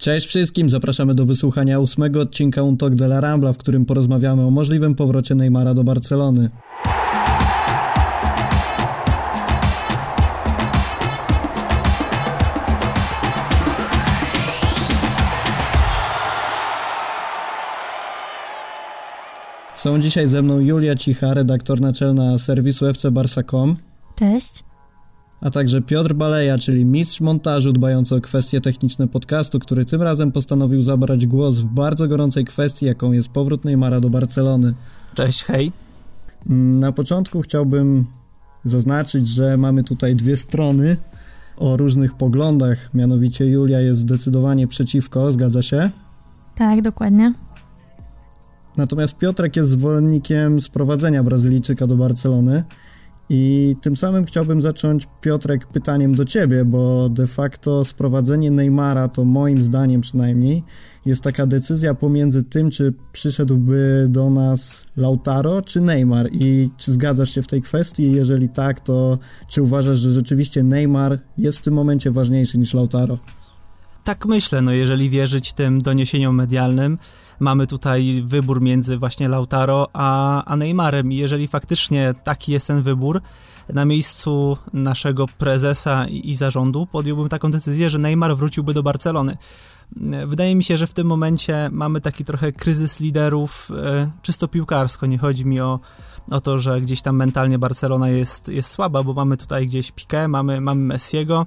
Cześć wszystkim, zapraszamy do wysłuchania ósmego odcinka Un de la Rambla, w którym porozmawiamy o możliwym powrocie Neymara do Barcelony. Są dzisiaj ze mną Julia Cicha, redaktor naczelna serwisu fcbarsa.com. Cześć a także Piotr Baleja, czyli mistrz montażu dbający o kwestie techniczne podcastu, który tym razem postanowił zabrać głos w bardzo gorącej kwestii, jaką jest powrót Neymara do Barcelony. Cześć, hej. Mm, na początku chciałbym zaznaczyć, że mamy tutaj dwie strony o różnych poglądach, mianowicie Julia jest zdecydowanie przeciwko, zgadza się? Tak, dokładnie. Natomiast Piotrek jest zwolennikiem sprowadzenia Brazylijczyka do Barcelony. I tym samym chciałbym zacząć, Piotrek, pytaniem do ciebie, bo de facto sprowadzenie Neymara to moim zdaniem przynajmniej jest taka decyzja pomiędzy tym, czy przyszedłby do nas Lautaro czy Neymar i czy zgadzasz się w tej kwestii? Jeżeli tak, to czy uważasz, że rzeczywiście Neymar jest w tym momencie ważniejszy niż Lautaro? Tak myślę, no jeżeli wierzyć tym doniesieniom medialnym, mamy tutaj wybór między właśnie Lautaro a, a Neymarem i jeżeli faktycznie taki jest ten wybór, na miejscu naszego prezesa i, i zarządu podjąłbym taką decyzję, że Neymar wróciłby do Barcelony. Wydaje mi się, że w tym momencie mamy taki trochę kryzys liderów, e, czysto piłkarsko. Nie chodzi mi o, o to, że gdzieś tam mentalnie Barcelona jest, jest słaba, bo mamy tutaj gdzieś Piqué, mamy, mamy Messiego,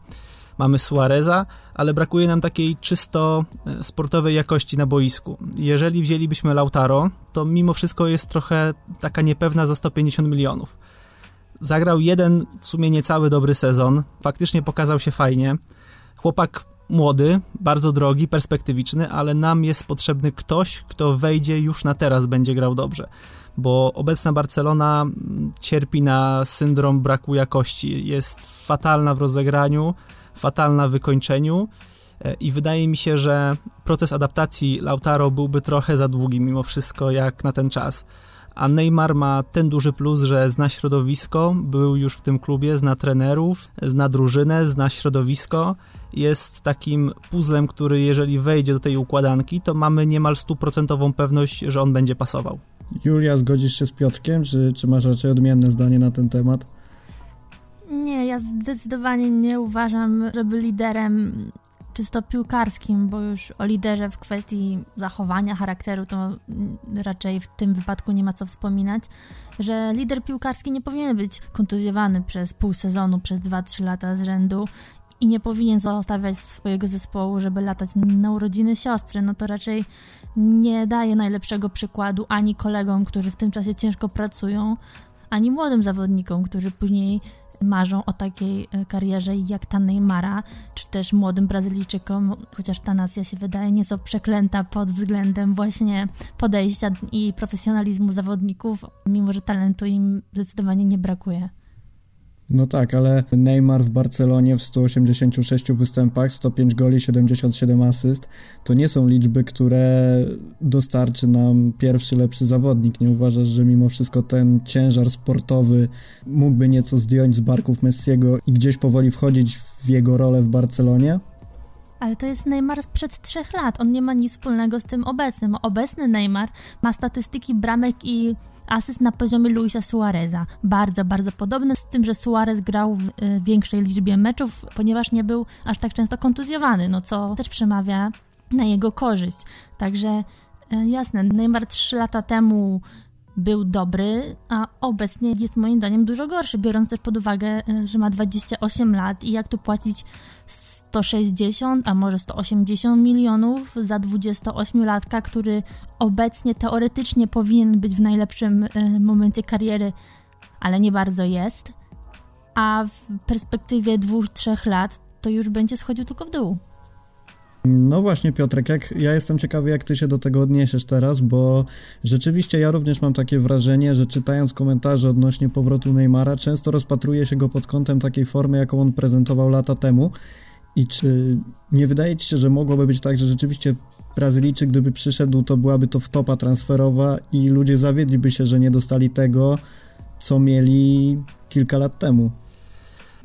mamy Suareza, ale brakuje nam takiej czysto e, sportowej jakości na boisku. Jeżeli wzięlibyśmy Lautaro, to mimo wszystko jest trochę taka niepewna za 150 milionów. Zagrał jeden w sumie niecały dobry sezon, faktycznie pokazał się fajnie. Chłopak młody, bardzo drogi, perspektywiczny, ale nam jest potrzebny ktoś, kto wejdzie już na teraz, będzie grał dobrze. Bo obecna Barcelona mm, cierpi na syndrom braku jakości. Jest fatalna w rozegraniu, fatalna w wykończeniu e, i wydaje mi się, że proces adaptacji Lautaro byłby trochę za długi mimo wszystko jak na ten czas. A Neymar ma ten duży plus, że zna środowisko, był już w tym klubie, zna trenerów, zna drużynę, zna środowisko. Jest takim puzzlem, który jeżeli wejdzie do tej układanki, to mamy niemal stuprocentową pewność, że on będzie pasował. Julia, zgodzisz się z Piotrkiem, czy, czy masz raczej odmienne zdanie na ten temat? Nie, ja zdecydowanie nie uważam, żeby liderem czysto piłkarskim, bo już o liderze w kwestii zachowania charakteru to raczej w tym wypadku nie ma co wspominać, że lider piłkarski nie powinien być kontuzjowany przez pół sezonu, przez 2-3 lata z rzędu i nie powinien zostawiać swojego zespołu, żeby latać na urodziny siostry, no to raczej nie daje najlepszego przykładu ani kolegom, którzy w tym czasie ciężko pracują, ani młodym zawodnikom, którzy później marzą o takiej e, karierze jak ta Neymara, czy też młodym Brazylijczykom, chociaż ta nacja się wydaje nieco przeklęta pod względem właśnie podejścia i profesjonalizmu zawodników, mimo że talentu im zdecydowanie nie brakuje. No tak, ale Neymar w Barcelonie w 186 występach, 105 goli, 77 asyst, to nie są liczby, które dostarczy nam pierwszy lepszy zawodnik. Nie uważasz, że mimo wszystko ten ciężar sportowy mógłby nieco zdjąć z barków Messiego i gdzieś powoli wchodzić w jego rolę w Barcelonie? Ale to jest Neymar sprzed trzech lat. On nie ma nic wspólnego z tym obecnym. Obecny Neymar ma statystyki bramek i asyst na poziomie Luisa Suareza. Bardzo, bardzo podobny z tym, że Suarez grał w y, większej liczbie meczów, ponieważ nie był aż tak często kontuzjowany, no co też przemawia na jego korzyść. Także y, jasne, Neymar 3 lata temu był dobry, a obecnie jest moim zdaniem dużo gorszy, biorąc też pod uwagę, y, że ma 28 lat i jak tu płacić 160, a może 180 milionów za 28-latka, który obecnie teoretycznie powinien być w najlepszym y, momencie kariery, ale nie bardzo jest, a w perspektywie dwóch, trzech lat to już będzie schodził tylko w dół. No właśnie, Piotrek, jak, ja jestem ciekawy, jak ty się do tego odniesiesz teraz, bo rzeczywiście ja również mam takie wrażenie, że czytając komentarze odnośnie powrotu Neymara, często rozpatruje się go pod kątem takiej formy, jaką on prezentował lata temu. I czy nie wydaje ci się, że mogłoby być tak, że rzeczywiście Brazylijczyk, gdyby przyszedł, to byłaby to wtopa transferowa i ludzie zawiedliby się, że nie dostali tego, co mieli kilka lat temu?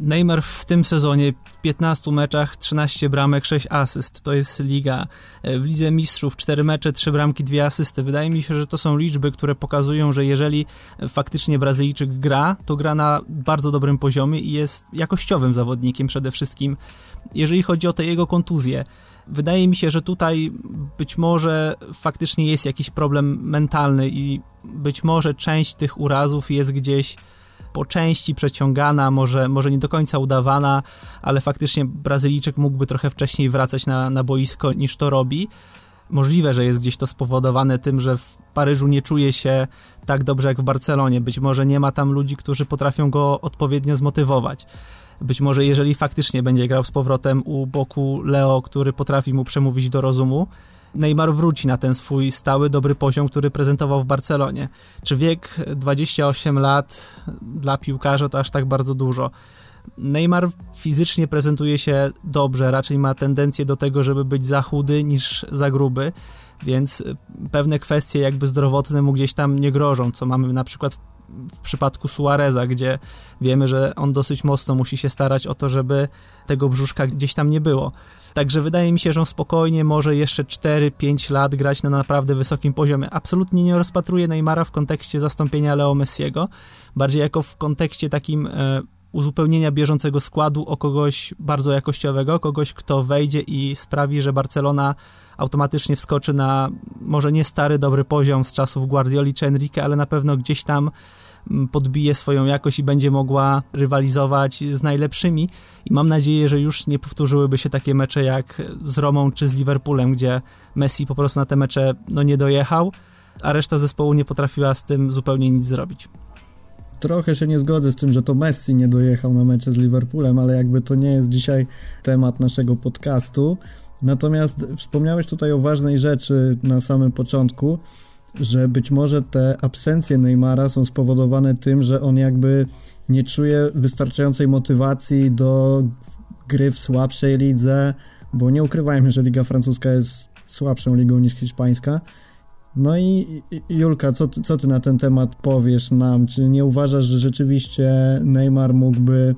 Neymar w tym sezonie 15 meczach, 13 bramek, 6 asyst. To jest liga. W Lidze Mistrzów 4 mecze, 3 bramki, 2 asysty. Wydaje mi się, że to są liczby, które pokazują, że jeżeli faktycznie Brazylijczyk gra, to gra na bardzo dobrym poziomie i jest jakościowym zawodnikiem przede wszystkim. Jeżeli chodzi o te jego kontuzje, wydaje mi się, że tutaj być może faktycznie jest jakiś problem mentalny i być może część tych urazów jest gdzieś po części przeciągana, może, może nie do końca udawana, ale faktycznie Brazylijczyk mógłby trochę wcześniej wracać na, na boisko niż to robi. Możliwe, że jest gdzieś to spowodowane tym, że w Paryżu nie czuje się tak dobrze jak w Barcelonie. Być może nie ma tam ludzi, którzy potrafią go odpowiednio zmotywować. Być może jeżeli faktycznie będzie grał z powrotem u boku Leo, który potrafi mu przemówić do rozumu, Neymar wróci na ten swój stały, dobry poziom, który prezentował w Barcelonie. Czy wiek 28 lat dla piłkarza to aż tak bardzo dużo? Neymar fizycznie prezentuje się dobrze, raczej ma tendencję do tego, żeby być za chudy niż za gruby, więc pewne kwestie jakby zdrowotne mu gdzieś tam nie grożą, co mamy na przykład w przypadku Suareza, gdzie wiemy, że on dosyć mocno musi się starać o to, żeby tego brzuszka gdzieś tam nie było. Także wydaje mi się, że on spokojnie może jeszcze 4-5 lat grać na naprawdę wysokim poziomie. Absolutnie nie rozpatruję Neymara w kontekście zastąpienia Leo Messiego, bardziej jako w kontekście takim e, uzupełnienia bieżącego składu o kogoś bardzo jakościowego, kogoś, kto wejdzie i sprawi, że Barcelona automatycznie wskoczy na może nie stary, dobry poziom z czasów Guardioli czy Enrique, ale na pewno gdzieś tam podbije swoją jakość i będzie mogła rywalizować z najlepszymi. I mam nadzieję, że już nie powtórzyłyby się takie mecze jak z Romą czy z Liverpoolem, gdzie Messi po prostu na te mecze no, nie dojechał, a reszta zespołu nie potrafiła z tym zupełnie nic zrobić. Trochę się nie zgodzę z tym, że to Messi nie dojechał na mecze z Liverpoolem, ale jakby to nie jest dzisiaj temat naszego podcastu. Natomiast wspomniałeś tutaj o ważnej rzeczy na samym początku, że być może te absencje Neymara są spowodowane tym, że on jakby nie czuje wystarczającej motywacji do gry w słabszej lidze, bo nie ukrywajmy, że liga francuska jest słabszą ligą niż hiszpańska. No i Julka, co, co ty na ten temat powiesz nam? Czy nie uważasz, że rzeczywiście Neymar mógłby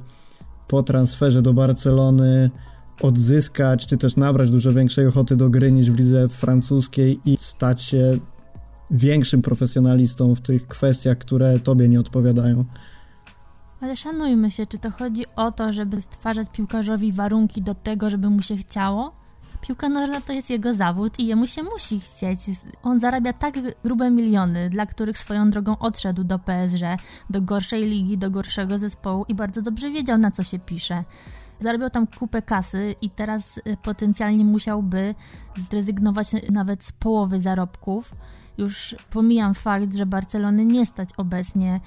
po transferze do Barcelony odzyskać, czy też nabrać dużo większej ochoty do gry niż w lidze francuskiej i stać się większym profesjonalistą w tych kwestiach, które tobie nie odpowiadają. Ale szanujmy się, czy to chodzi o to, żeby stwarzać piłkarzowi warunki do tego, żeby mu się chciało? Piłka nożna to jest jego zawód i jemu się musi chcieć. On zarabia tak grube miliony, dla których swoją drogą odszedł do PSG, do gorszej ligi, do gorszego zespołu i bardzo dobrze wiedział, na co się pisze. Zarabiał tam kupę kasy i teraz y, potencjalnie musiałby zrezygnować nawet z połowy zarobków już pomijam fakt, że Barcelony nie stać obecnie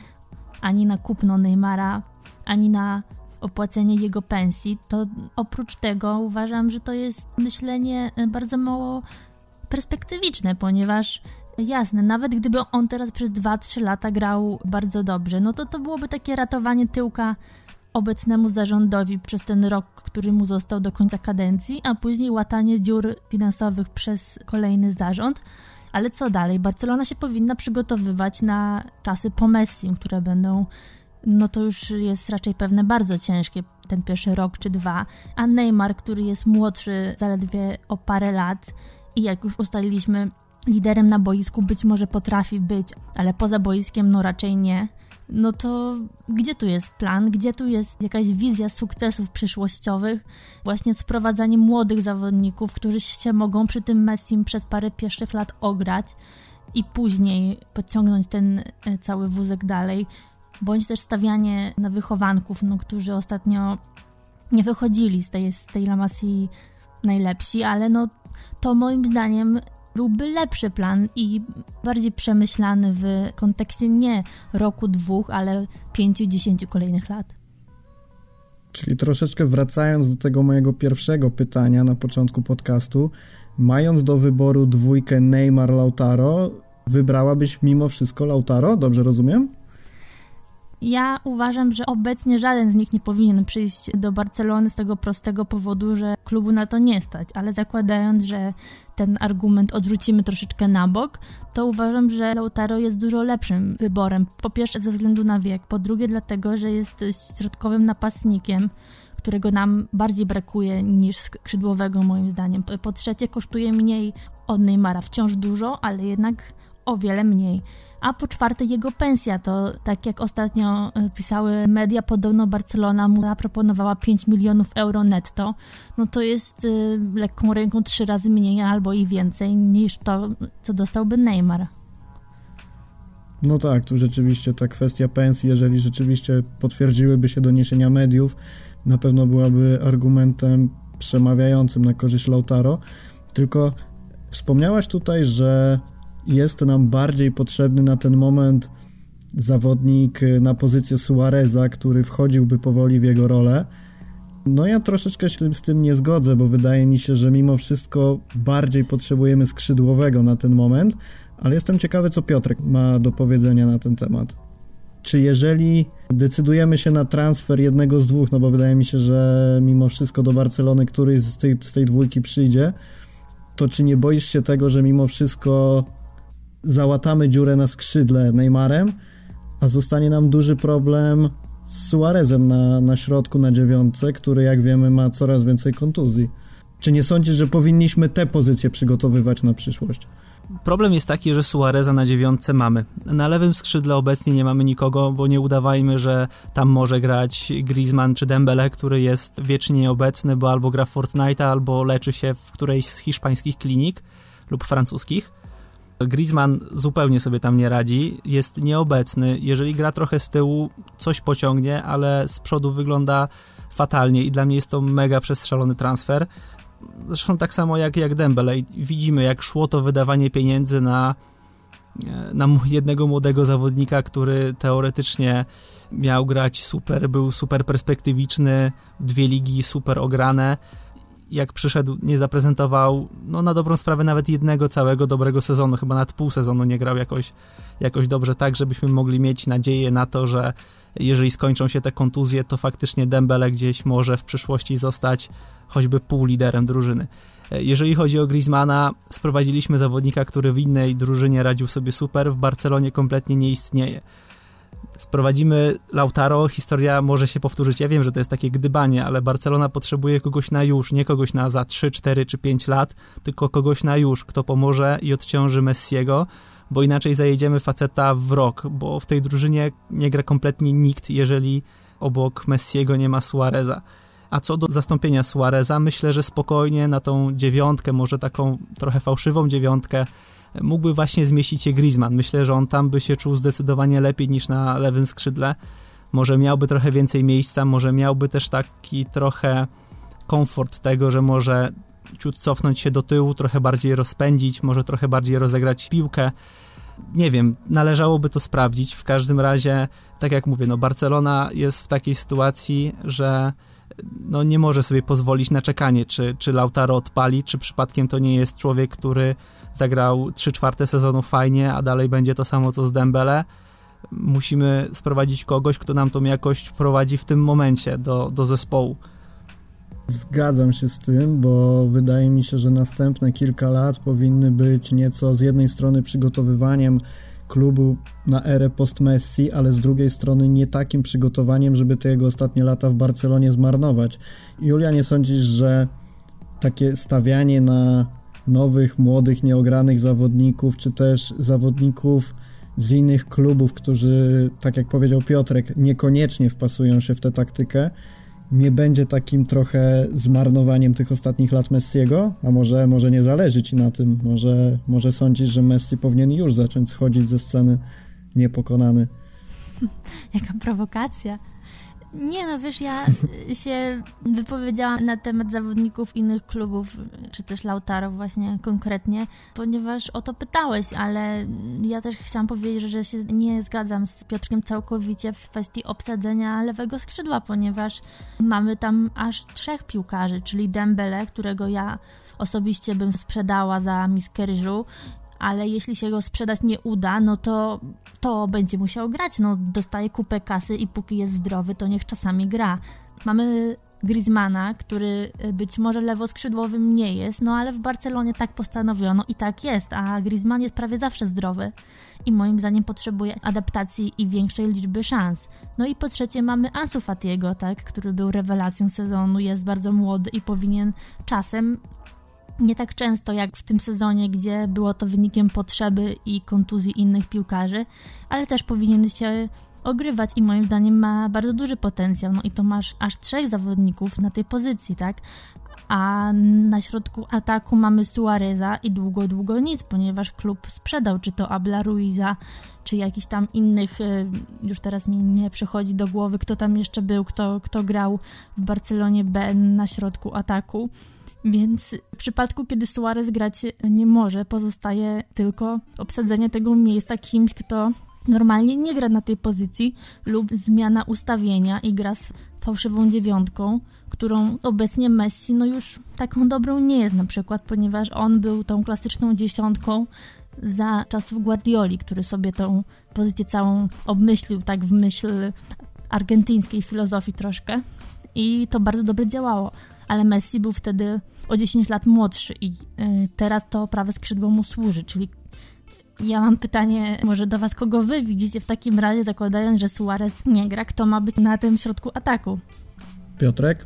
ani na kupno Neymara, ani na opłacenie jego pensji, to oprócz tego uważam, że to jest myślenie e, bardzo mało perspektywiczne, ponieważ jasne, nawet gdyby on teraz przez 2-3 lata grał bardzo dobrze, no to to byłoby takie ratowanie tyłka obecnemu zarządowi przez ten rok, który mu został do końca kadencji, a później łatanie dziur finansowych przez kolejny zarząd. Ale co dalej? Barcelona się powinna przygotowywać na czasy po Messi, które będą no to już jest raczej pewne bardzo ciężkie, ten pierwszy rok czy dwa. A Neymar, który jest młodszy zaledwie o parę lat i jak już ustaliliśmy, liderem na boisku być może potrafi być, ale poza boiskiem no raczej nie no to gdzie tu jest plan, gdzie tu jest jakaś wizja sukcesów przyszłościowych, właśnie sprowadzanie młodych zawodników, którzy się mogą przy tym Messim przez parę pierwszych lat ograć i później podciągnąć ten e, cały wózek dalej, bądź też stawianie na wychowanków, no, którzy ostatnio nie wychodzili z tej, z tej Lamassi najlepsi, ale no to moim zdaniem byłby lepszy plan i bardziej przemyślany w kontekście nie roku, dwóch, ale pięciu, dziesięciu kolejnych lat. Czyli troszeczkę wracając do tego mojego pierwszego pytania na początku podcastu, mając do wyboru dwójkę Neymar-Lautaro, wybrałabyś mimo wszystko Lautaro? Dobrze rozumiem? Ja uważam, że obecnie żaden z nich nie powinien przyjść do Barcelony z tego prostego powodu, że klubu na to nie stać, ale zakładając, że ten argument odrzucimy troszeczkę na bok, to uważam, że Lautaro jest dużo lepszym wyborem. Po pierwsze ze względu na wiek, po drugie dlatego, że jest środkowym napastnikiem, którego nam bardziej brakuje niż skrzydłowego moim zdaniem. Po trzecie kosztuje mniej od Neymara, wciąż dużo, ale jednak o wiele mniej. A po czwarte jego pensja, to tak jak ostatnio e, pisały media, podobno Barcelona mu zaproponowała 5 milionów euro netto, no to jest y, lekką ręką trzy razy mniej albo i więcej niż to, co dostałby Neymar. No tak, tu rzeczywiście ta kwestia pensji, jeżeli rzeczywiście potwierdziłyby się doniesienia mediów, na pewno byłaby argumentem przemawiającym na korzyść Lautaro. Tylko wspomniałaś tutaj, że jest nam bardziej potrzebny na ten moment zawodnik na pozycję Suareza, który wchodziłby powoli w jego rolę. No ja troszeczkę się z tym nie zgodzę, bo wydaje mi się, że mimo wszystko bardziej potrzebujemy skrzydłowego na ten moment, ale jestem ciekawy, co Piotrek ma do powiedzenia na ten temat. Czy jeżeli decydujemy się na transfer jednego z dwóch, no bo wydaje mi się, że mimo wszystko do Barcelony któryś z tej, z tej dwójki przyjdzie, to czy nie boisz się tego, że mimo wszystko załatamy dziurę na skrzydle Neymarem, a zostanie nam duży problem z Suarezem na, na środku, na dziewiątce, który jak wiemy ma coraz więcej kontuzji. Czy nie sądzisz, że powinniśmy te pozycje przygotowywać na przyszłość? Problem jest taki, że Suareza na dziewiątce mamy. Na lewym skrzydle obecnie nie mamy nikogo, bo nie udawajmy, że tam może grać Griezmann czy Dembele, który jest wiecznie nieobecny, bo albo gra w Fortnite'a, albo leczy się w którejś z hiszpańskich klinik lub francuskich. Griezmann zupełnie sobie tam nie radzi, jest nieobecny. Jeżeli gra trochę z tyłu, coś pociągnie, ale z przodu wygląda fatalnie i dla mnie jest to mega przestrzelony transfer. Zresztą tak samo jak, jak Dembele. Widzimy, jak szło to wydawanie pieniędzy na, na jednego młodego zawodnika, który teoretycznie miał grać super, był super perspektywiczny, dwie ligi super ograne jak przyszedł, nie zaprezentował, no na dobrą sprawę nawet jednego całego dobrego sezonu, chyba nawet pół sezonu nie grał jakoś, jakoś dobrze tak, żebyśmy mogli mieć nadzieję na to, że jeżeli skończą się te kontuzje, to faktycznie Dembele gdzieś może w przyszłości zostać choćby pół liderem drużyny. Jeżeli chodzi o Griezmana, sprowadziliśmy zawodnika, który w innej drużynie radził sobie super, w Barcelonie kompletnie nie istnieje sprowadzimy Lautaro, historia może się powtórzyć. Ja wiem, że to jest takie gdybanie, ale Barcelona potrzebuje kogoś na już, nie kogoś na za 3, 4 czy 5 lat, tylko kogoś na już, kto pomoże i odciąży Messiego, bo inaczej zajedziemy faceta w rok, bo w tej drużynie nie gra kompletnie nikt, jeżeli obok Messiego nie ma Suareza. A co do zastąpienia Suareza, myślę, że spokojnie na tą dziewiątkę, może taką trochę fałszywą dziewiątkę, mógłby właśnie zmieścić się Griezmann. Myślę, że on tam by się czuł zdecydowanie lepiej niż na lewym skrzydle. Może miałby trochę więcej miejsca, może miałby też taki trochę komfort tego, że może ciut cofnąć się do tyłu, trochę bardziej rozpędzić, może trochę bardziej rozegrać piłkę. Nie wiem, należałoby to sprawdzić. W każdym razie, tak jak mówię, no Barcelona jest w takiej sytuacji, że no nie może sobie pozwolić na czekanie, czy, czy Lautaro odpali, czy przypadkiem to nie jest człowiek, który zagrał 3 czwarte sezonu fajnie, a dalej będzie to samo co z Dembele. Musimy sprowadzić kogoś, kto nam tą jakość prowadzi w tym momencie do, do zespołu. Zgadzam się z tym, bo wydaje mi się, że następne kilka lat powinny być nieco z jednej strony przygotowywaniem klubu na erę post-Messi, ale z drugiej strony nie takim przygotowaniem, żeby te jego ostatnie lata w Barcelonie zmarnować. Julia, nie sądzisz, że takie stawianie na nowych, młodych, nieogranych zawodników, czy też zawodników z innych klubów, którzy, tak jak powiedział Piotrek, niekoniecznie wpasują się w tę taktykę, nie będzie takim trochę zmarnowaniem tych ostatnich lat Messiego? A może, może nie zależy ci na tym? Może, może sądzisz, że Messi powinien już zacząć schodzić ze sceny niepokonany? Jaka prowokacja. Nie no, wiesz, ja się wypowiedziałam na temat zawodników innych klubów, czy też Lautaro właśnie konkretnie, ponieważ o to pytałeś, ale ja też chciałam powiedzieć, że się nie zgadzam z Piotrkiem całkowicie w kwestii obsadzenia lewego skrzydła, ponieważ mamy tam aż trzech piłkarzy, czyli Dembele, którego ja osobiście bym sprzedała za miskę ryżu, ale jeśli się go sprzedać nie uda, no to, to będzie musiał grać. No, dostaje kupę kasy i póki jest zdrowy, to niech czasami gra. Mamy Griezmana, który y, być może lewoskrzydłowym nie jest, no ale w Barcelonie tak postanowiono i tak jest, a Griezmann jest prawie zawsze zdrowy i moim zdaniem potrzebuje adaptacji i większej liczby szans. No i po trzecie mamy Ansu Fatiego, tak, który był rewelacją sezonu, jest bardzo młody i powinien czasem nie tak często jak w tym sezonie, gdzie było to wynikiem potrzeby i kontuzji innych piłkarzy, ale też powinien się ogrywać i moim zdaniem ma bardzo duży potencjał. No i to masz aż trzech zawodników na tej pozycji, tak? A na środku ataku mamy Suareza i długo, długo nic, ponieważ klub sprzedał czy to Abla Ruiza, czy jakiś tam innych, y, już teraz mi nie przychodzi do głowy, kto tam jeszcze był, kto, kto grał w Barcelonie B na środku ataku. Więc w przypadku, kiedy Suarez grać nie może, pozostaje tylko obsadzenie tego miejsca kimś, kto normalnie nie gra na tej pozycji lub zmiana ustawienia i gra z fałszywą dziewiątką, którą obecnie Messi no już taką dobrą nie jest na przykład, ponieważ on był tą klasyczną dziesiątką za czasów Guardioli, który sobie tą pozycję całą obmyślił tak w myśl argentyńskiej filozofii troszkę. I to bardzo dobrze działało, ale Messi był wtedy o 10 lat młodszy i y, teraz to prawe skrzydło mu służy, czyli ja mam pytanie może do was, kogo wy widzicie w takim razie, zakładając, że Suarez nie gra, kto ma być na tym środku ataku? Piotrek?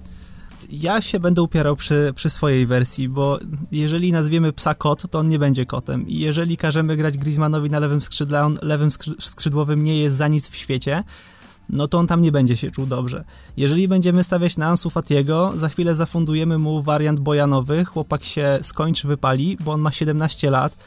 Ja się będę upierał przy, przy swojej wersji, bo jeżeli nazwiemy psa kot, to on nie będzie kotem. I jeżeli każemy grać Griezmannowi na lewym skrzydle, on lewym skrzydłowym nie jest za nic w świecie, no to on tam nie będzie się czuł dobrze. Jeżeli będziemy stawiać na Ansu Fatiego, za chwilę zafundujemy mu wariant bojanowy, chłopak się skończy, wypali, bo on ma 17 lat,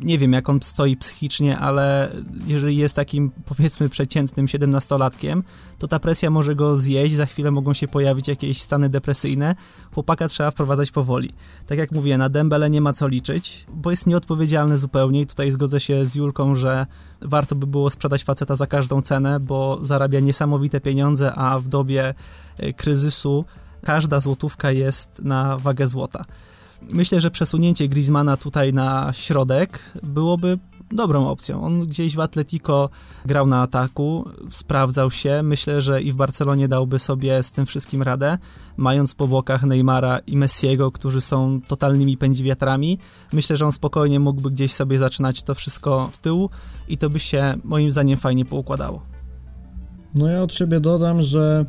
nie wiem jak on stoi psychicznie, ale jeżeli jest takim powiedzmy przeciętnym 17-latkiem, to ta presja może go zjeść, za chwilę mogą się pojawić jakieś stany depresyjne. Chłopaka trzeba wprowadzać powoli. Tak jak mówię, na Dembele nie ma co liczyć, bo jest nieodpowiedzialny zupełnie i tutaj zgodzę się z Julką, że warto by było sprzedać faceta za każdą cenę, bo zarabia niesamowite pieniądze, a w dobie e, kryzysu każda złotówka jest na wagę złota. Myślę, że przesunięcie Griezmana tutaj na środek byłoby dobrą opcją. On gdzieś w Atletico grał na ataku, sprawdzał się. Myślę, że i w Barcelonie dałby sobie z tym wszystkim radę, mając po bokach Neymara i Messiego, którzy są totalnymi pędziwiatrami. Myślę, że on spokojnie mógłby gdzieś sobie zaczynać to wszystko od tyłu i to by się moim zdaniem fajnie poukładało. No ja od siebie dodam, że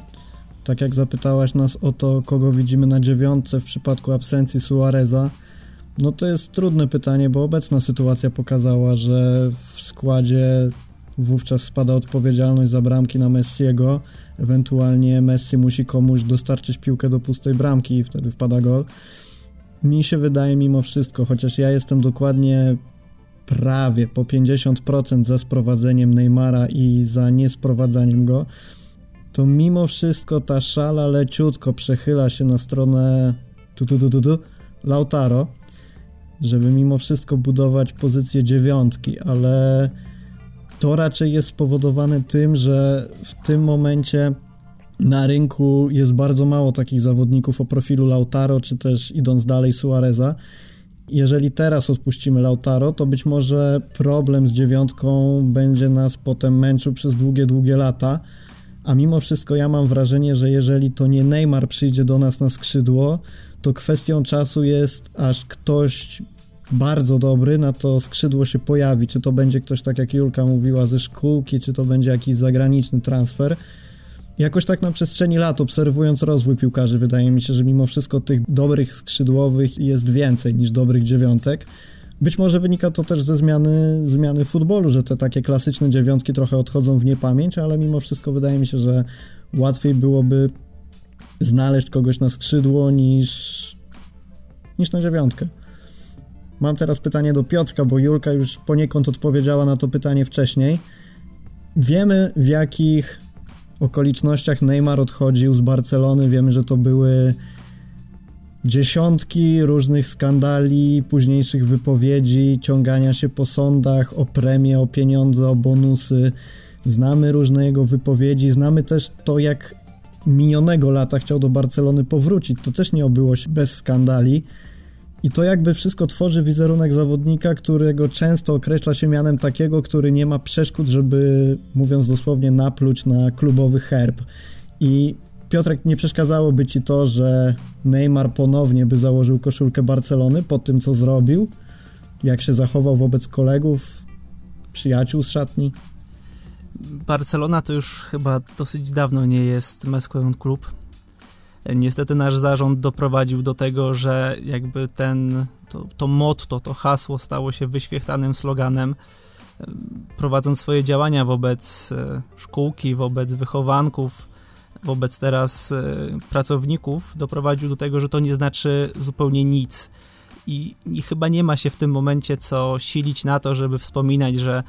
tak jak zapytałaś nas o to, kogo widzimy na dziewiątce w przypadku absencji Suareza, no to jest trudne pytanie, bo obecna sytuacja pokazała, że w składzie wówczas spada odpowiedzialność za bramki na Messiego, ewentualnie Messi musi komuś dostarczyć piłkę do pustej bramki i wtedy wpada gol. Mi się wydaje mimo wszystko, chociaż ja jestem dokładnie prawie po 50% za sprowadzeniem Neymara i za niesprowadzaniem go, to mimo wszystko ta szala leciutko przechyla się na stronę tu, tu, tu, tu, tu Lautaro, żeby mimo wszystko budować pozycję dziewiątki, ale to raczej jest spowodowane tym, że w tym momencie na rynku jest bardzo mało takich zawodników o profilu Lautaro, czy też idąc dalej Suareza. Jeżeli teraz odpuścimy Lautaro, to być może problem z dziewiątką będzie nas potem męczył przez długie, długie lata a mimo wszystko ja mam wrażenie, że jeżeli to nie Neymar przyjdzie do nas na skrzydło, to kwestią czasu jest, aż ktoś bardzo dobry na to skrzydło się pojawi. Czy to będzie ktoś, tak jak Julka mówiła, ze szkółki, czy to będzie jakiś zagraniczny transfer. Jakoś tak na przestrzeni lat, obserwując rozwój piłkarzy, wydaje mi się, że mimo wszystko tych dobrych skrzydłowych jest więcej niż dobrych dziewiątek. Być może wynika to też ze zmiany, zmiany futbolu, że te takie klasyczne dziewiątki trochę odchodzą w niepamięć, ale mimo wszystko wydaje mi się, że łatwiej byłoby znaleźć kogoś na skrzydło niż, niż na dziewiątkę. Mam teraz pytanie do Piotrka, bo Julka już poniekąd odpowiedziała na to pytanie wcześniej. Wiemy w jakich okolicznościach Neymar odchodził z Barcelony. Wiemy, że to były dziesiątki różnych skandali, późniejszych wypowiedzi, ciągania się po sądach o premie, o pieniądze, o bonusy. Znamy różne jego wypowiedzi, znamy też to, jak minionego lata chciał do Barcelony powrócić. To też nie obyło się bez skandali. I to jakby wszystko tworzy wizerunek zawodnika, którego często określa się mianem takiego, który nie ma przeszkód, żeby, mówiąc dosłownie, napluć na klubowy herb. I Piotrek, nie przeszkadzałoby ci to, że Neymar ponownie by założył koszulkę Barcelony po tym, co zrobił, jak się zachował wobec kolegów, przyjaciół z szatni? Barcelona to już chyba dosyć dawno nie jest Mesqueon Klub. Niestety nasz zarząd doprowadził do tego, że jakby ten, to, to motto, to hasło stało się wyświechtanym sloganem, prowadząc swoje działania wobec e, szkółki, wobec wychowanków, wobec teraz e, pracowników, doprowadził do tego, że to nie znaczy zupełnie nic. I, I chyba nie ma się w tym momencie co silić na to, żeby wspominać, że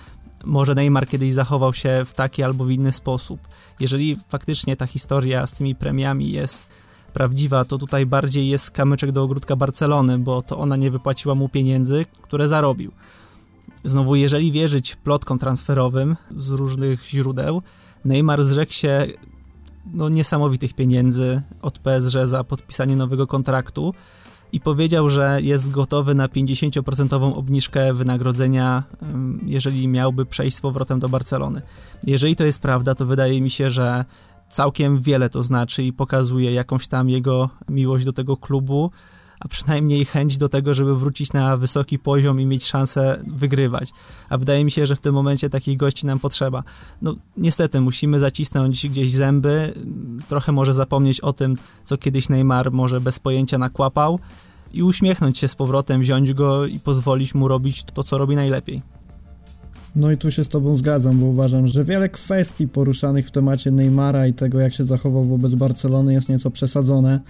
może Neymar kiedyś zachował się w taki albo w inny sposób. Jeżeli faktycznie ta historia z tymi premiami jest prawdziwa, to tutaj bardziej jest kamyczek do ogródka Barcelony, bo to ona nie wypłaciła mu pieniędzy, które zarobił. Znowu, jeżeli wierzyć plotkom transferowym z różnych źródeł, Neymar zrzekł się no, niesamowitych pieniędzy od PSG za podpisanie nowego kontraktu i powiedział, że jest gotowy na 50% obniżkę wynagrodzenia, jeżeli miałby przejść z powrotem do Barcelony. Jeżeli to jest prawda, to wydaje mi się, że całkiem wiele to znaczy i pokazuje jakąś tam jego miłość do tego klubu, a przynajmniej chęć do tego, żeby wrócić na wysoki poziom i mieć szansę wygrywać. A wydaje mi się, że w tym momencie takich gości nam potrzeba. No niestety musimy zacisnąć gdzieś zęby, trochę może zapomnieć o tym, co kiedyś Neymar może bez pojęcia nakłapał i uśmiechnąć się z powrotem, wziąć go i pozwolić mu robić to, co robi najlepiej. No i tu się z Tobą zgadzam, bo uważam, że wiele kwestii poruszanych w temacie Neymara i tego, jak się zachował wobec Barcelony, jest nieco przesadzone.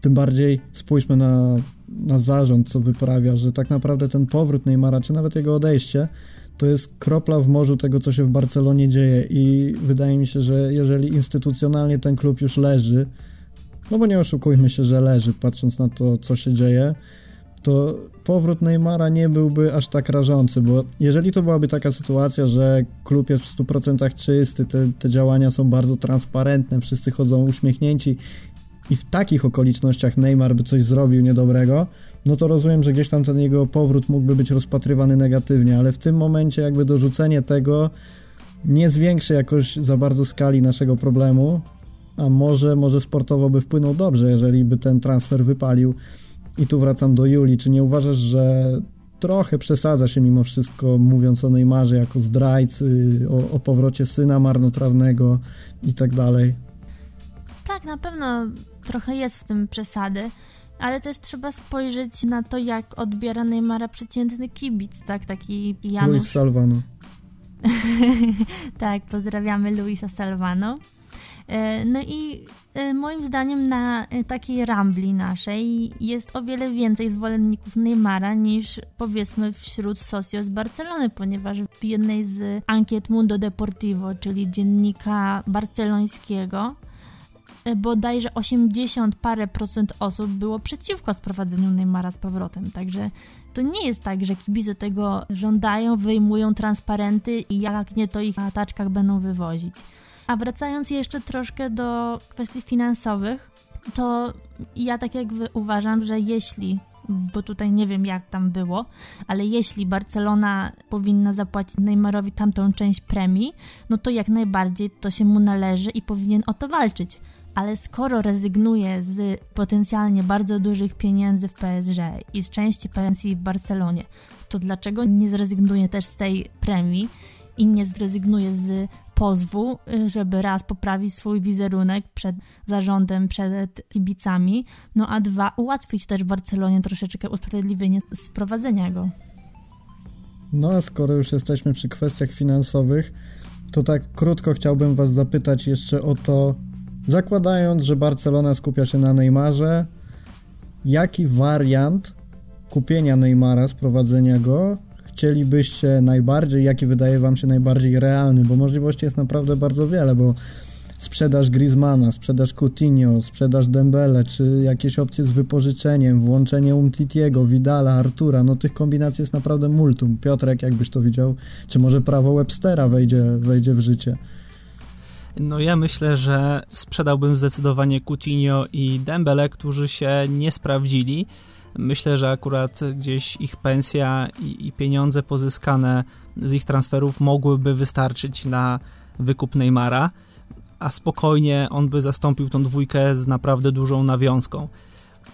Tym bardziej spójrzmy na, na zarząd, co wyprawia, że tak naprawdę ten powrót Neymara, czy nawet jego odejście, to jest kropla w morzu tego, co się w Barcelonie dzieje. I wydaje mi się, że jeżeli instytucjonalnie ten klub już leży, no bo nie oszukujmy się, że leży, patrząc na to, co się dzieje, to powrót Neymara nie byłby aż tak rażący, bo jeżeli to byłaby taka sytuacja, że klub jest w 100% czysty, te, te działania są bardzo transparentne, wszyscy chodzą uśmiechnięci i w takich okolicznościach Neymar by coś zrobił niedobrego, no to rozumiem, że gdzieś tam ten jego powrót mógłby być rozpatrywany negatywnie, ale w tym momencie jakby dorzucenie tego nie zwiększy jakoś za bardzo skali naszego problemu, a może, może sportowo by wpłynął dobrze, jeżeli by ten transfer wypalił. I tu wracam do Julii. Czy nie uważasz, że trochę przesadza się mimo wszystko, mówiąc o Neymarze jako zdrajcy, o, o powrocie syna marnotrawnego i tak dalej? Tak, na pewno trochę jest w tym przesady, ale też trzeba spojrzeć na to, jak odbiera Neymara przeciętny kibic, tak? Taki Janusz. Luis Salvano. tak, pozdrawiamy Luisa Salvano. E, no i e, moim zdaniem na e, takiej rambli naszej jest o wiele więcej zwolenników Neymara niż powiedzmy wśród socio z Barcelony, ponieważ w jednej z ankiet Mundo Deportivo, czyli dziennika barcelońskiego, bodajże 80 parę procent osób było przeciwko sprowadzeniu Neymara z powrotem. Także to nie jest tak, że kibice tego żądają, wyjmują transparenty i jak nie, to ich na taczkach będą wywozić. A wracając jeszcze troszkę do kwestii finansowych, to ja tak jak uważam, że jeśli, bo tutaj nie wiem jak tam było, ale jeśli Barcelona powinna zapłacić Neymarowi tamtą część premii, no to jak najbardziej to się mu należy i powinien o to walczyć. Ale skoro rezygnuje z potencjalnie bardzo dużych pieniędzy w PSG i z części pensji w Barcelonie, to dlaczego nie zrezygnuje też z tej premii i nie zrezygnuje z pozwu, żeby raz poprawić swój wizerunek przed zarządem, przed kibicami, no a dwa ułatwić też Barcelonie troszeczkę usprawiedliwienie sprowadzenia go. No a skoro już jesteśmy przy kwestiach finansowych, to tak krótko chciałbym Was zapytać jeszcze o to, zakładając, że Barcelona skupia się na Neymarze, jaki wariant kupienia Neymara, sprowadzenia go chcielibyście najbardziej, jaki wydaje wam się najbardziej realny, bo możliwości jest naprawdę bardzo wiele, bo sprzedaż Griezmana, sprzedaż Coutinho, sprzedaż Dembele, czy jakieś opcje z wypożyczeniem, włączenie Umtitiego, Vidala, Artura, no tych kombinacji jest naprawdę multum. Piotrek, jakbyś to widział, czy może prawo Webstera wejdzie, wejdzie w życie? No ja myślę, że sprzedałbym zdecydowanie Coutinho i Dembele, którzy się nie sprawdzili, Myślę, że akurat gdzieś ich pensja i, i pieniądze pozyskane z ich transferów mogłyby wystarczyć na wykup Neymara, a spokojnie on by zastąpił tą dwójkę z naprawdę dużą nawiązką.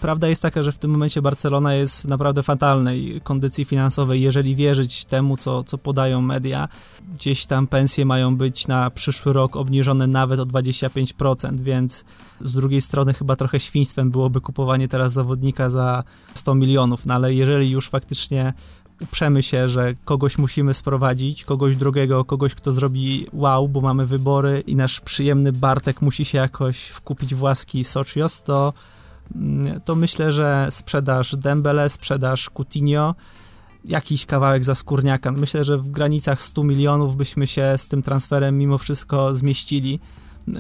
Prawda jest taka, że w tym momencie Barcelona jest w naprawdę fatalnej kondycji finansowej, jeżeli wierzyć temu, co, co podają media. Gdzieś tam pensje mają być na przyszły rok obniżone nawet o 25%, więc z drugiej strony chyba trochę świństwem byłoby kupowanie teraz zawodnika za 100 milionów, no ale jeżeli już faktycznie uprzemy się, że kogoś musimy sprowadzić, kogoś drugiego, kogoś, kto zrobi wow, bo mamy wybory i nasz przyjemny Bartek musi się jakoś wkupić w łaski Sochios, to to myślę, że sprzedaż Dembele, sprzedaż Coutinho, jakiś kawałek za skórniaka. Myślę, że w granicach 100 milionów byśmy się z tym transferem mimo wszystko zmieścili,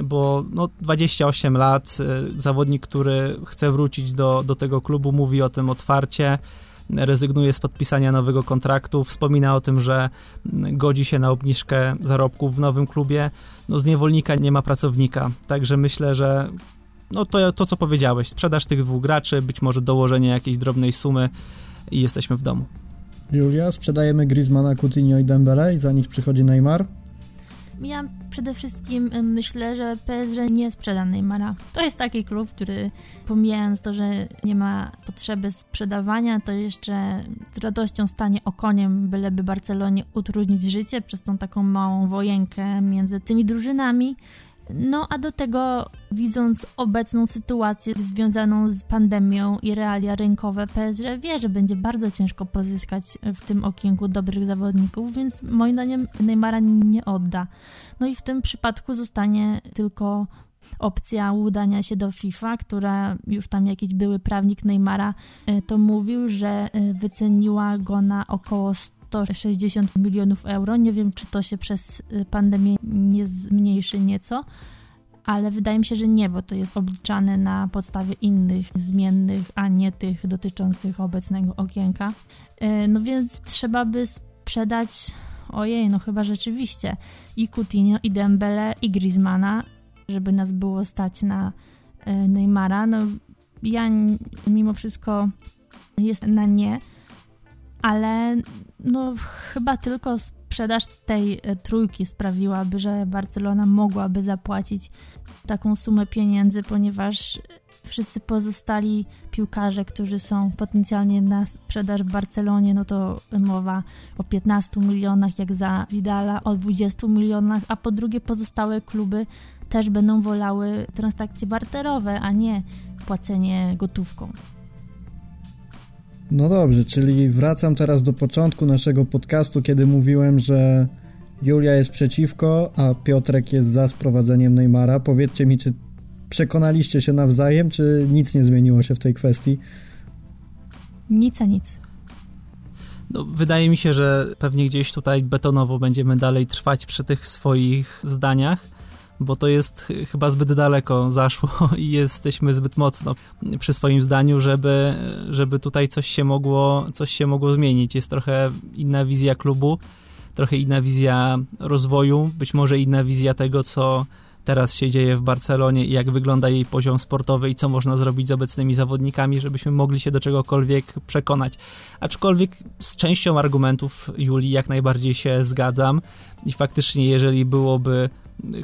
bo no, 28 lat, y, zawodnik, który chce wrócić do, do tego klubu, mówi o tym otwarcie, rezygnuje z podpisania nowego kontraktu, wspomina o tym, że godzi się na obniżkę zarobków w nowym klubie. No, z niewolnika nie ma pracownika, także myślę, że no to, to co powiedziałeś, sprzedaż tych dwóch graczy, być może dołożenie jakiejś drobnej sumy i jesteśmy w domu. Julia, sprzedajemy Griezmana, Coutinho i Dembele i za nich przychodzi Neymar? Ja przede wszystkim myślę, że PSG nie sprzeda Neymara. To jest taki klub, który pomijając to, że nie ma potrzeby sprzedawania, to jeszcze z radością stanie okoniem, byleby Barcelonie utrudnić życie przez tą taką małą wojenkę między tymi drużynami. No a do tego, widząc obecną sytuację związaną z pandemią i realia rynkowe, PSG wie, że będzie bardzo ciężko pozyskać w tym okienku dobrych zawodników, więc moim zdaniem Neymara nie odda. No i w tym przypadku zostanie tylko opcja udania się do FIFA, która już tam jakiś były prawnik Neymara e, to mówił, że e, wyceniła go na około 100 160 milionów euro. Nie wiem, czy to się przez y, pandemię nie zmniejszy nieco, ale wydaje mi się, że nie, bo to jest obliczane na podstawie innych zmiennych, a nie tych dotyczących obecnego okienka. Y, no więc trzeba by sprzedać, ojej, no chyba rzeczywiście, i Coutinho, i Dembele, i Griezmana, żeby nas było stać na y, Neymara. No ja mimo wszystko jestem na nie, ale no chyba tylko sprzedaż tej e, trójki sprawiłaby, że Barcelona mogłaby zapłacić taką sumę pieniędzy, ponieważ wszyscy pozostali piłkarze, którzy są potencjalnie na sprzedaż w Barcelonie, no to mowa o 15 milionach jak za Vidala, o 20 milionach, a po drugie pozostałe kluby też będą wolały transakcje barterowe, a nie płacenie gotówką. No dobrze, czyli wracam teraz do początku naszego podcastu, kiedy mówiłem, że Julia jest przeciwko, a Piotrek jest za sprowadzeniem Neymara. Powiedzcie mi, czy przekonaliście się nawzajem, czy nic nie zmieniło się w tej kwestii? Nic a nic. No, wydaje mi się, że pewnie gdzieś tutaj betonowo będziemy dalej trwać przy tych swoich zdaniach bo to jest chyba zbyt daleko zaszło i jesteśmy zbyt mocno przy swoim zdaniu, żeby, żeby tutaj coś się mogło, coś się mogło zmienić. Jest trochę inna wizja klubu, trochę inna wizja rozwoju, być może inna wizja tego, co teraz się dzieje w Barcelonie i jak wygląda jej poziom sportowy i co można zrobić z obecnymi zawodnikami, żebyśmy mogli się do czegokolwiek przekonać. Aczkolwiek z częścią argumentów Julii jak najbardziej się zgadzam i faktycznie jeżeli byłoby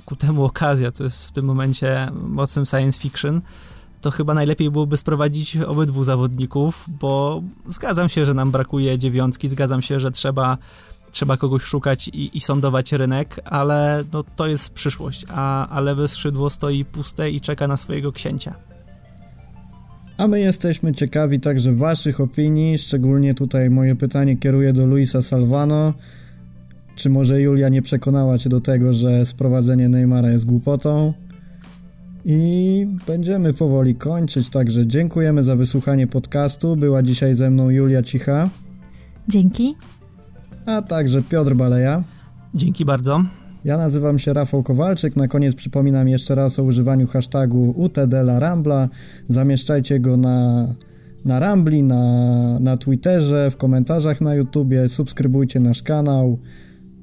ku temu okazja, co jest w tym momencie mocnym science fiction, to chyba najlepiej byłoby sprowadzić obydwu zawodników, bo zgadzam się, że nam brakuje dziewiątki, zgadzam się, że trzeba, trzeba kogoś szukać i, i sądować rynek, ale no, to jest przyszłość, a, a lewe skrzydło stoi puste i czeka na swojego księcia. A my jesteśmy ciekawi także Waszych opinii, szczególnie tutaj moje pytanie kieruję do Luisa Salvano. Czy może Julia nie przekonała cię do tego, że sprowadzenie Neymara jest głupotą? I będziemy powoli kończyć, także dziękujemy za wysłuchanie podcastu. Była dzisiaj ze mną Julia Cicha. Dzięki. A także Piotr Baleja. Dzięki bardzo. Ja nazywam się Rafał Kowalczyk. Na koniec przypominam jeszcze raz o używaniu hashtagu UTDLaRambla. Zamieszczajcie go na, na Rambli, na, na Twitterze, w komentarzach na YouTubie. Subskrybujcie nasz kanał.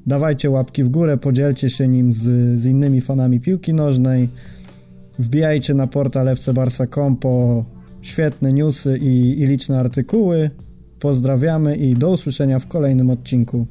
Dawajcie łapki w górę, podzielcie się nim z, z innymi fanami piłki nożnej. Wbijajcie na portal fcbarsa.com po świetne newsy i, i liczne artykuły. Pozdrawiamy i do usłyszenia w kolejnym odcinku.